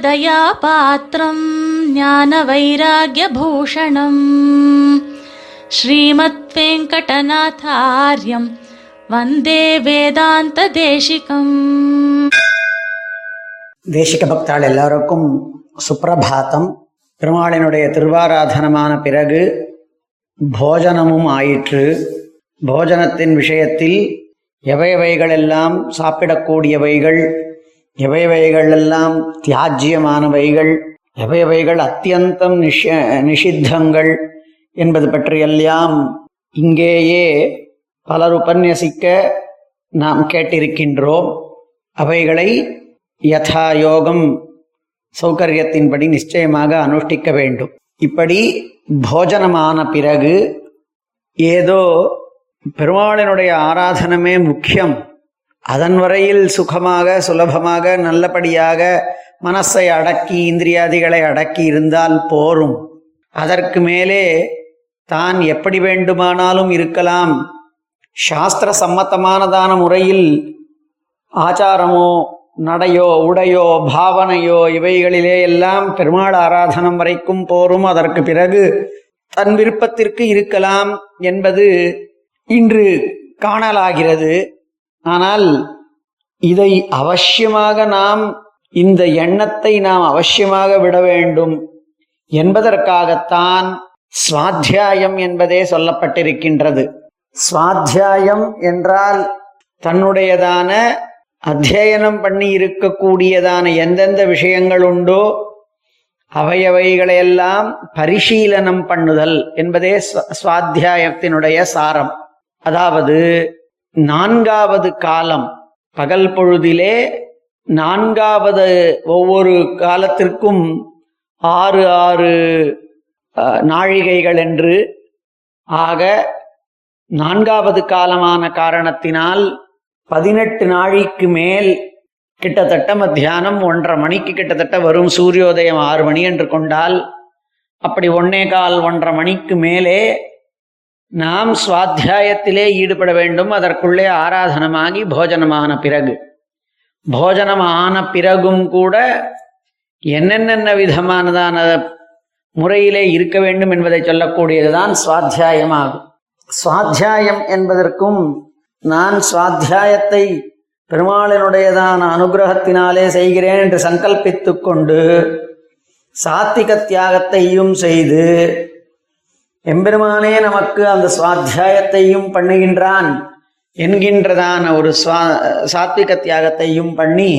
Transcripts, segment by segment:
ராமானுஜதயாபாத்திரம் ஞான வைராகியபூஷணம் ஸ்ரீமத் வெங்கடநாதாரியம் வந்தே வேதாந்த தேசிகம் தேசிக பக்தாள் எல்லாருக்கும் சுப்பிரபாத்தம் பெருமாளினுடைய திருவாராதனமான பிறகு போஜனமும் ஆயிற்று போஜனத்தின் விஷயத்தில் எவையவைகளெல்லாம் சாப்பிடக்கூடியவைகள் எவையவைகளெல்லாம் தியாஜ்யமானவைகள். எவையவைகள் அத்தியந்தம் நிஷ நிஷித்தங்கள் என்பது பற்றியெல்லாம் இங்கேயே பலர் உபன்யசிக்க நாம் கேட்டிருக்கின்றோம். அவைகளை யதா யோகம் சௌகரியத்தின்படி நிச்சயமாக அனுஷ்டிக்க வேண்டும். இப்படி போஜனமான பிறகு ஏதோ பெருமாளினுடைய ஆராதனமே முக்கியம். அதன் வரையில் சுகமாக சுலபமாக நல்லபடியாக மனசை அடக்கி இந்திரியாதிகளை அடக்கி இருந்தால் போரும். அதற்கு மேலே தான் எப்படி வேண்டுமானாலும் இருக்கலாம். சாஸ்திர சம்மத்தமானதான முறையில் ஆச்சாரமோ நடையோ உடையோ பாவனையோ இவைகளிலே எல்லாம் பெருமாள் ஆராதனம் வரைக்கும் போரும். அதற்கு பிறகு தன் விருப்பத்திற்கு இருக்கலாம் என்பது இன்று காணலாகிறது. ஆனால் இதை அவசியமாக நாம் இந்த எண்ணத்தை நாம் அவசியமாக விட வேண்டும் என்பதற்காகத்தான் சுவாத்தியாயம் என்பதே சொல்லப்பட்டிருக்கின்றது. சுவாத்தியாயம் என்றால் தன்னுடையதான அத்தியனம் பண்ணி இருக்கக்கூடியதான எந்தெந்த விஷயங்கள் உண்டோ அவையவைகளையெல்லாம் பரிசீலனம் பண்ணுதல் என்பதே சுவாத்தியாயத்தினுடைய சாரம். அதாவது நான்காவது காலம். பகல் பொழுதிலே நான்காவது ஒவ்வொரு காலத்திற்கும் ஆறு ஆறு நாழிகைகள் என்று. ஆக நான்காவது காலமான காரணத்தினால் பதினெட்டு நாழிக்கு மேல் கிட்டத்தட்ட மத்தியானம் ஒன்றரை மணிக்கு கிட்டத்தட்ட வரும் சூரியோதயம் ஆறு மணி என்று கொண்டால் அப்படி ஒன்னே கால் ஒன்றரை மணிக்கு மேலே நாம் சுவாத்தியாயத்திலே ஈடுபட வேண்டும். அதற்குள்ளே ஆராதனமாகி போஜனமான பிறகு. போஜனமான பிறகும் கூட என்னென்ன விதமானதான முறையிலே இருக்க வேண்டும் என்பதை சொல்லக்கூடியதுதான் சுவாத்தியாயமாகும். சுவாத்தியாயம் என்பதற்கும் நான் சுவாத்தியாயத்தை பெருமாளினுடையதான அனுகிரகத்தினாலே செய்கிறேன் என்று சங்கல்பித்து கொண்டு சாத்திக தியாகத்தையும் செய்து எம்பெருமானே நமக்கு அந்த சுவாத்தியாயத்தையும் பண்ணுகின்றான் என்கின்றதான ஒரு சுவா சாத்விக தியாகத்தையும் பண்ணி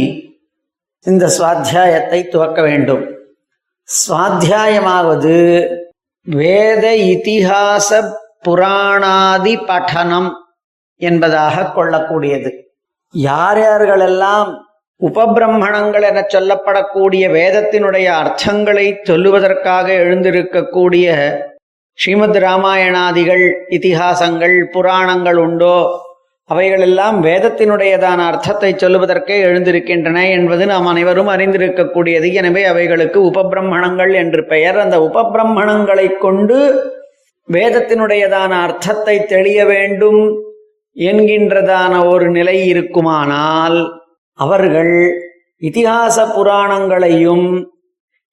இந்த சுவாத்தியாயத்தை துவக்க வேண்டும். சுவாத்தியாயமாவது வேத இதிகாச புராணாதி பఠனம் என்பதாக கொள்ளக்கூடியது. யார் யார்களெல்லாம் உபபிரம்மணங்கள் என சொல்லப்படக்கூடிய வேதத்தினுடைய அர்த்தங்களை சொல்லுவதற்காக எழுந்திருக்கக்கூடிய ஸ்ரீமத் ராமாயணாதிகள் இதிகாசங்கள் புராணங்கள் உண்டோ? அவைகளெல்லாம் வேதத்தினுடையதான அர்த்தத்தை சொல்லுவதற்கே எழுந்திருக்கின்றன என்பது நாம் அனைவரும் அறிந்திருக்கக்கூடியது. எனவே அவைகளுக்கு உபபிரம்மணங்கள் என்று பெயர். அந்த உபபிரம்மணங்களை கொண்டு வேதத்தினுடையதான அர்த்தத்தை தெளிய வேண்டும் என்கின்றதான ஒரு நிலை இருக்குமானால் அவர்கள் இதிகாச புராணங்களையும்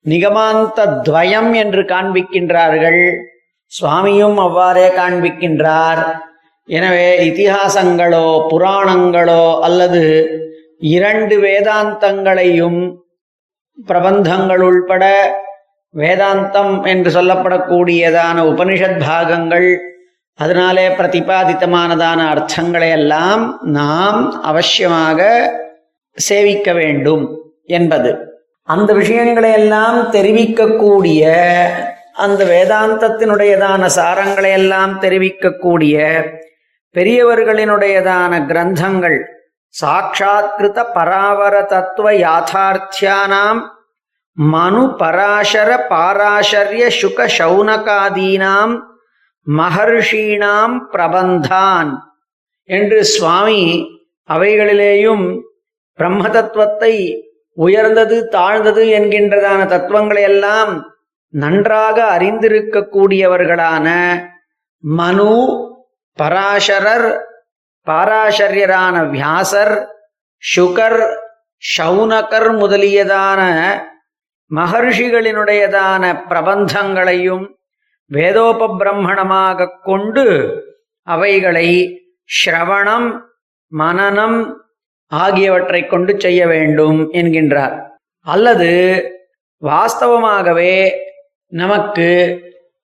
நிகமாந்த துவயம் என்று காண்பிக்கின்றார்கள். சுவாமியும் அவ்வாறே காண்பிக்கின்றார். எனவே இதிகாசங்களோ புராணங்களோ அல்லது இரண்டு வேதாந்தங்களையும் பிரபந்தங்கள் உள்பட வேதாந்தம் என்று சொல்லப்படக்கூடியதான உபனிஷத் பாகங்கள் அதனாலே பிரதிபாதித்தமானதான அர்த்தங்களை எல்லாம் நாம் அவசியமாக சேவிக்க வேண்டும் என்பது. அந்த விஷயங்களை எல்லாம் தெரிவிக்கக்கூடிய அந்த வேதாந்தத்தினுடையதான சாரங்களை எல்லாம் தெரிவிக்கக்கூடிய பெரியவர்களினுடையதான கிரந்தங்கள் சாட்சாத்கிருத பராவர தத்துவ யாத்தார்த்தியானாம் மனு பராசர பாராசரிய சுக சௌனகாதீனாம் மகர்ஷீணாம் பிரபந்தான் என்று சுவாமி அவைகளிலேயும் பிரம்ம தத்துவத்தை உயர்ந்தது தாழ்ந்தது என்கின்றதான தத்துவங்களை எல்லாம் நன்றாக அறிந்திருக்கக்கூடியவர்களான மனு பராசரர் பாராசரியரான வியாசர் சுகர் ஷௌனகர் முதலியதான மகர்ஷிகளினுடையதான பிரபந்தங்களையும் வேதோபபிரம்மணமாக கொண்டு அவைகளை ஸ்ரவணம் மனனம் ஆகியவற்றை கொண்டு செய்ய வேண்டும் என்கின்றார். அல்லது வாஸ்தவமாகவே நமக்கு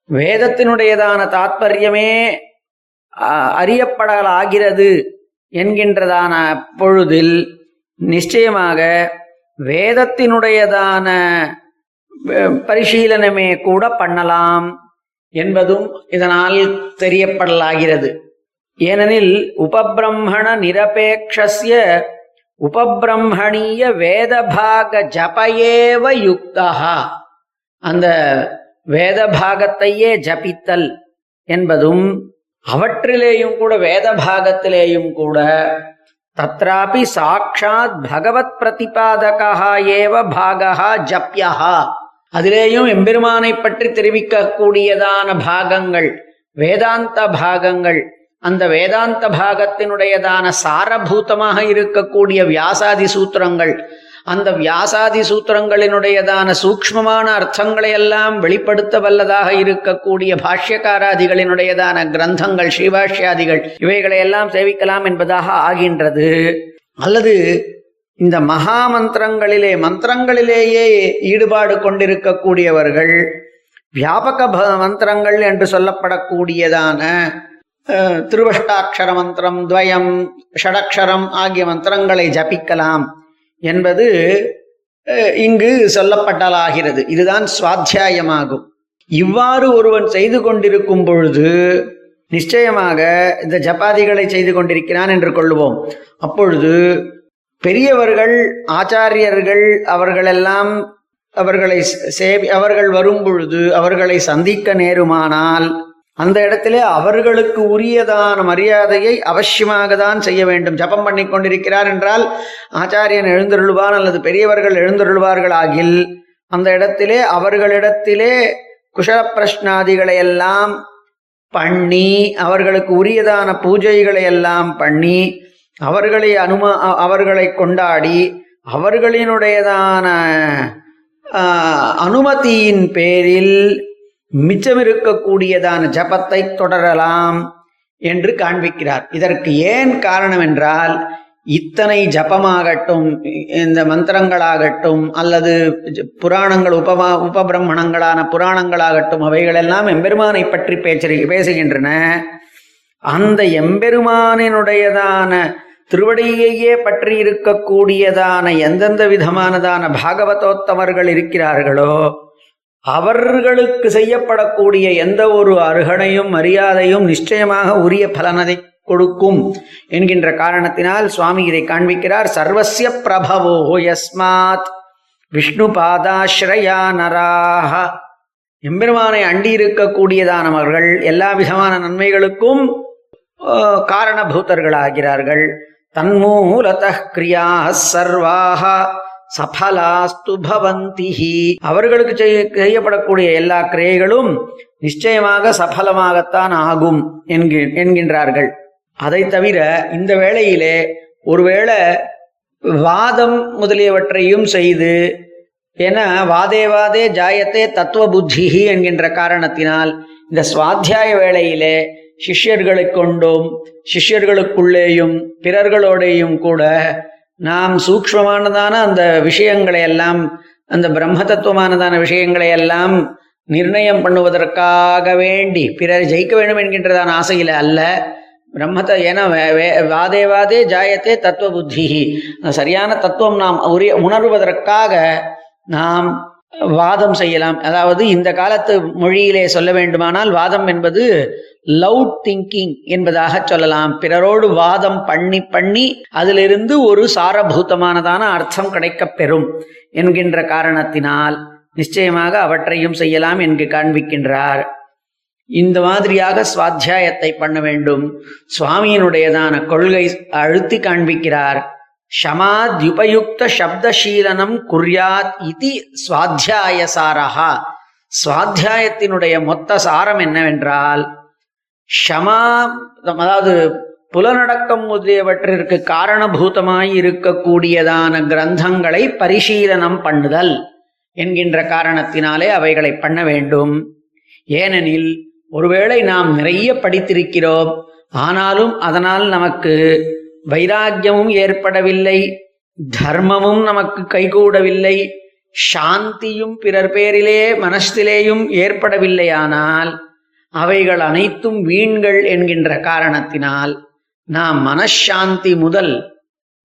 வேதத்தினுடையதான தாத்பரியமே அ- அறியப்படலாகிறது என்கின்றதான பொழுதில் நிச்சயமாக வேதத்தினுடையதான பரிசீலனமே கூட பண்ணலாம் என்பதும் இதனால் தெரியப்படலாகிறது. ஏனெனில் உபபிரம்மண நிரபேக்ஷிய உபபிரம்மணீய வேதபாக ஜபயேவ யுக்தா அந்த வேத பாகத்தையே ஜபித்தல் என்பதும் அவற்றிலேயும் கூட வேத பாகத்திலேயும் கூட தத்ராபி சாட்சாத் பகவத் பிரதிபாதகா ஏவ பாகா ஜப்யா அதிலேயும் எம்பெருமானை பற்றி தெரிவிக்கக்கூடியதான பாகங்கள் வேதாந்த பாகங்கள் அந்த வேதாந்த பாகத்தினுடையதான சாரபூதமாக இருக்கக்கூடிய வியாசாதி சூத்திரங்கள் அந்த வியாசாதி சூத்திரங்களினுடையதான சூக்ஷ்மமான அர்த்தங்களை எல்லாம் வெளிப்படுத்த வல்லதாக இருக்கக்கூடிய பாஷ்யக்காராதிகளினுடையதான கிரந்தங்கள் ஸ்ரீபாஷ்யாதிகள் இவைகளை எல்லாம் சேவிக்கலாம் என்பதாக ஆகின்றது. அல்லது இந்த மகா மந்திரங்களிலே மந்திரங்களிலேயே ஈடுபாடு கொண்டிருக்கக்கூடியவர்கள் வியாபக ப- மந்திரங்கள் என்று சொல்லப்படக்கூடியதான திருவஷ்டாட்சர மந்திரம் துவயம் ஷடக்ஷரம் ஆகிய மந்திரங்களை ஜபிக்கலாம். என்பது இங்கு சொல்லப்பட்டலாகிறது. இதுதான் சுவாத்தியாயமாகும். இவ்வாறு ஒருவன் செய்து கொண்டிருக்கும் பொழுது நிச்சயமாக இந்த ஜப்பாதிகளை செய்து கொண்டிருக்கிறான் என்று கொள்வோம் அப்பொழுது பெரியவர்கள் ஆச்சாரியர்கள் அவர்களெல்லாம் அவர்களை சேவி அவர்கள் வரும் பொழுது அவர்களை சந்திக்க நேருமானால் அந்த இடத்திலே அவர்களுக்கு உரியதான மரியாதையை அவசியமாக தான் செய்ய வேண்டும். ஜபம் பண்ணி கொண்டிருக்கிறார் என்றால் ஆச்சாரியன் எழுந்தருள்வான் அல்லது பெரியவர்கள் எழுந்தருள்வார்களாகில் அந்த இடத்திலே அவர்களிடத்திலே குஷல பிரஷ்னாதிகளை எல்லாம் பண்ணி அவர்களுக்கு உரியதான பூஜைகளை எல்லாம் பண்ணி அவர்களை அனும அவர்களை கொண்டாடி அவர்களினுடையதான அனுமதியின் பேரில் மிச்சமிருக்கக்கூடியதான ஜபத்தை தொடரலாம் என்று காண்பிக்கிறார். இதற்கு ஏன் காரணம் என்றால் இத்தனை ஜபமாகட்டும் இந்த மந்திரங்களாகட்டும் அல்லது புராணங்கள் உபமா உபபிரமணங்களான புராணங்களாகட்டும் அவைகளெல்லாம் எம்பெருமானை பற்றி பேச்சு பேசுகின்றன. அந்த எம்பெருமானினுடையதான திருவடியையே பற்றி இருக்கக்கூடியதான எந்தெந்த விதமானதான பாகவதோத்தமர்கள் இருக்கிறார்களோ அவர்களுக்கு செய்யப்படக்கூடிய எந்த ஒரு அருகணையும் மரியாதையும் நிச்சயமாக உரிய பலனதை கொடுக்கும் என்கின்ற காரணத்தினால் சுவாமி இதை காண்பிக்கிறார். சர்வசிய பிரபவோ யஸ்மாத் விஷ்ணு பாதாஸ்ரயா நராக எம்பெருமானை அண்டி இருக்கக்கூடியதானவர்கள் எல்லா விதமான நன்மைகளுக்கும் காரணபூத்தர்களாகிறார்கள் தன்மூலத கிரியா சர்வாக சபலாஸ்து பவந்தி அவர்களுக்கு செய்ய- செய்யப்படக்கூடிய எல்லா கிரியைகளும் நிச்சயமாக சபலமாகத்தான் ஆகும் என்கின்றார்கள். அதை தவிர இந்த வேளையிலே ஒருவேளை வாதம் முதலியவற்றையும் செய்து என வாதே வாதே ஜாயத்தே தத்துவ புத்தி என்கின்ற காரணத்தினால் இந்த சுவாத்தியாய வேளையிலே சிஷ்யர்களை கொண்டும் சிஷ்யர்களுக்குள்ளேயும் பிறர்களோடையும் கூட நாம் சூக்ஷ்மமானதான அந்த விஷயங்களை எல்லாம் அந்த பிரம்ம தத்துவமானதான விஷயங்களை எல்லாம் நிர்ணயம் பண்ணுவதற்காக வேண்டி பிறர் ஜெயிக்க வேண்டும் என்கின்றதான ஆசையில அல்ல. பிரம்மத்தை ஏன்னா வே- வே- வாதே வாதே ஜாயத்தே தத்துவ புத்தி சரியான தத்துவம் நாம் உரிய உணர்வதற்காக நாம் வாதம் செய்யலாம். அதாவது இந்த காலத்து மொழியிலே சொல்ல வேண்டுமானால் வாதம் என்பது லவுட் திங்கிங் என்பதாக சொல்லலாம். பிறரோடு வாதம் பண்ணி பண்ணி அதிலிருந்து ஒரு சாரபூதமானதான அர்த்தம் கிடைக்கப் பெறும் என்கின்ற காரணத்தினால் நிச்சயமாக அவற்றையும் செய்யலாம் என்று காண்பிக்கின்றார். இந்த மாதிரியாக சுவாத்தியாயத்தை பண்ண வேண்டும். சுவாமியினுடையதான கொள்கை அழுத்தி காண்பிக்கிறார். ஷமாத்யுபயுக்த சப்தசீலனம் குர்யாத் இது சுவாத்தியாய சாரஹா சுவாத்தியாயத்தினுடைய மொத்த சாரம் என்னவென்றால் ஷமா அதாவது புலனடக்கம் முதலியவற்றிற்கு காரணபூதமாய் இருக்கக்கூடியதான கிரந்தங்களை பரிசீலனம் பண்ணுதல் என்கின்ற காரணத்தினாலே அவைகளை பண்ண வேண்டும். ஏனெனில் ஒருவேளை நாம் நிறைய படித்திருக்கிறோம் ஆனாலும் அதனால் நமக்கு வைராக்கியமும் ஏற்படவில்லை தர்மமும் நமக்கு கைகூடவில்லை சாந்தியும் பிறர் பேரிலே மனசிலேயும் ஏற்படவில்லையானால் அவைகள் அனைத்தும் வீண்கள் என்கின்ற காரணத்தினால் நாம் மனசாந்தி முதல்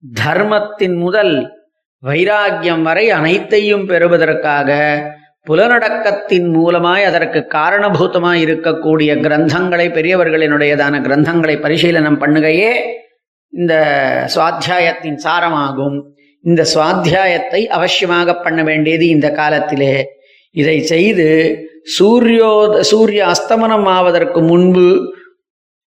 தர்மத்தின் முதல் வைராக்கியம் வரை அனைத்தையும் பெறுவதற்காக புலனடக்கத்தின் மூலமாய் அதற்கு காரணபூதமாய் இருக்கக்கூடிய கிரந்தங்களை பெரியவர்களினுடையதான கிரந்தங்களை பரிசீலனம் பண்ணுகையே இந்த சுவாத்தியாயத்தின் சாரமாகும். இந்த சுவாத்தியாயத்தை அவசியமாக பண்ண வேண்டியது இந்த காலத்திலே. இதை செய்து சூரியோத சூரிய அஸ்தமனம் ஆவதற்கு முன்பு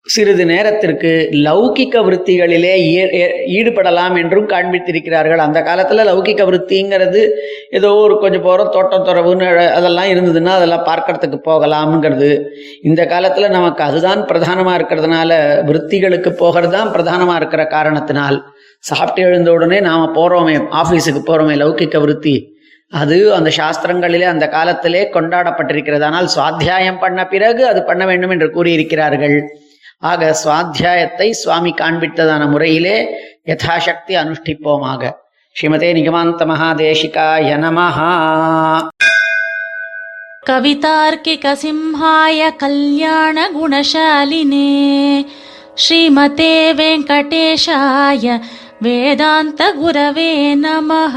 சிறிது நேரத்திற்கு லௌகிக்க விருத்திகளிலே ஈ- ஈடுபடலாம் என்றும் காண்பித்திருக்கிறார்கள். அந்த காலத்தில் லௌகிக்க விருத்திங்கிறது ஏதோ ஒரு கொஞ்சம் போகிறோம் தோட்டம் துறவுன்னு அதெல்லாம் இருந்ததுன்னா அதெல்லாம் பார்க்கறதுக்கு போகலாம்ங்கிறது. இந்த காலத்தில் நமக்கு அதுதான் பிரதானமாக இருக்கிறதுனால விருத்திகளுக்கு போகிறது தான் பிரதானமாக இருக்கிற காரணத்தினால். சாப்பிட்டு எழுந்த உடனே நாம் போகிறோமே ஆஃபீஸுக்கு போகிறோமே லௌகிக்க விருத்தி. அது அந்த சாஸ்திரங்களிலே அந்த காலத்திலே கொண்டாடப்பட்டிருக்கிறது ஆனால் சுவாத்தியாயம் பண்ண பிறகு அது பண்ண வேண்டும் என்று கூறியிருக்கிறார்கள் ஆக சுவாத்தியாயத்தை சுவாமி காண்பித்ததான முறையிலே யதாசக்தி அனுஷ்டிப்போமாக ஸ்ரீமதே நிகமாந்த மகாதேசிகாய நமஹா कवितार्किकसिंहाय कल्याणगुणशालिने श्रीमते वेङ्कटेशाय वेदान्तगुरवे नमः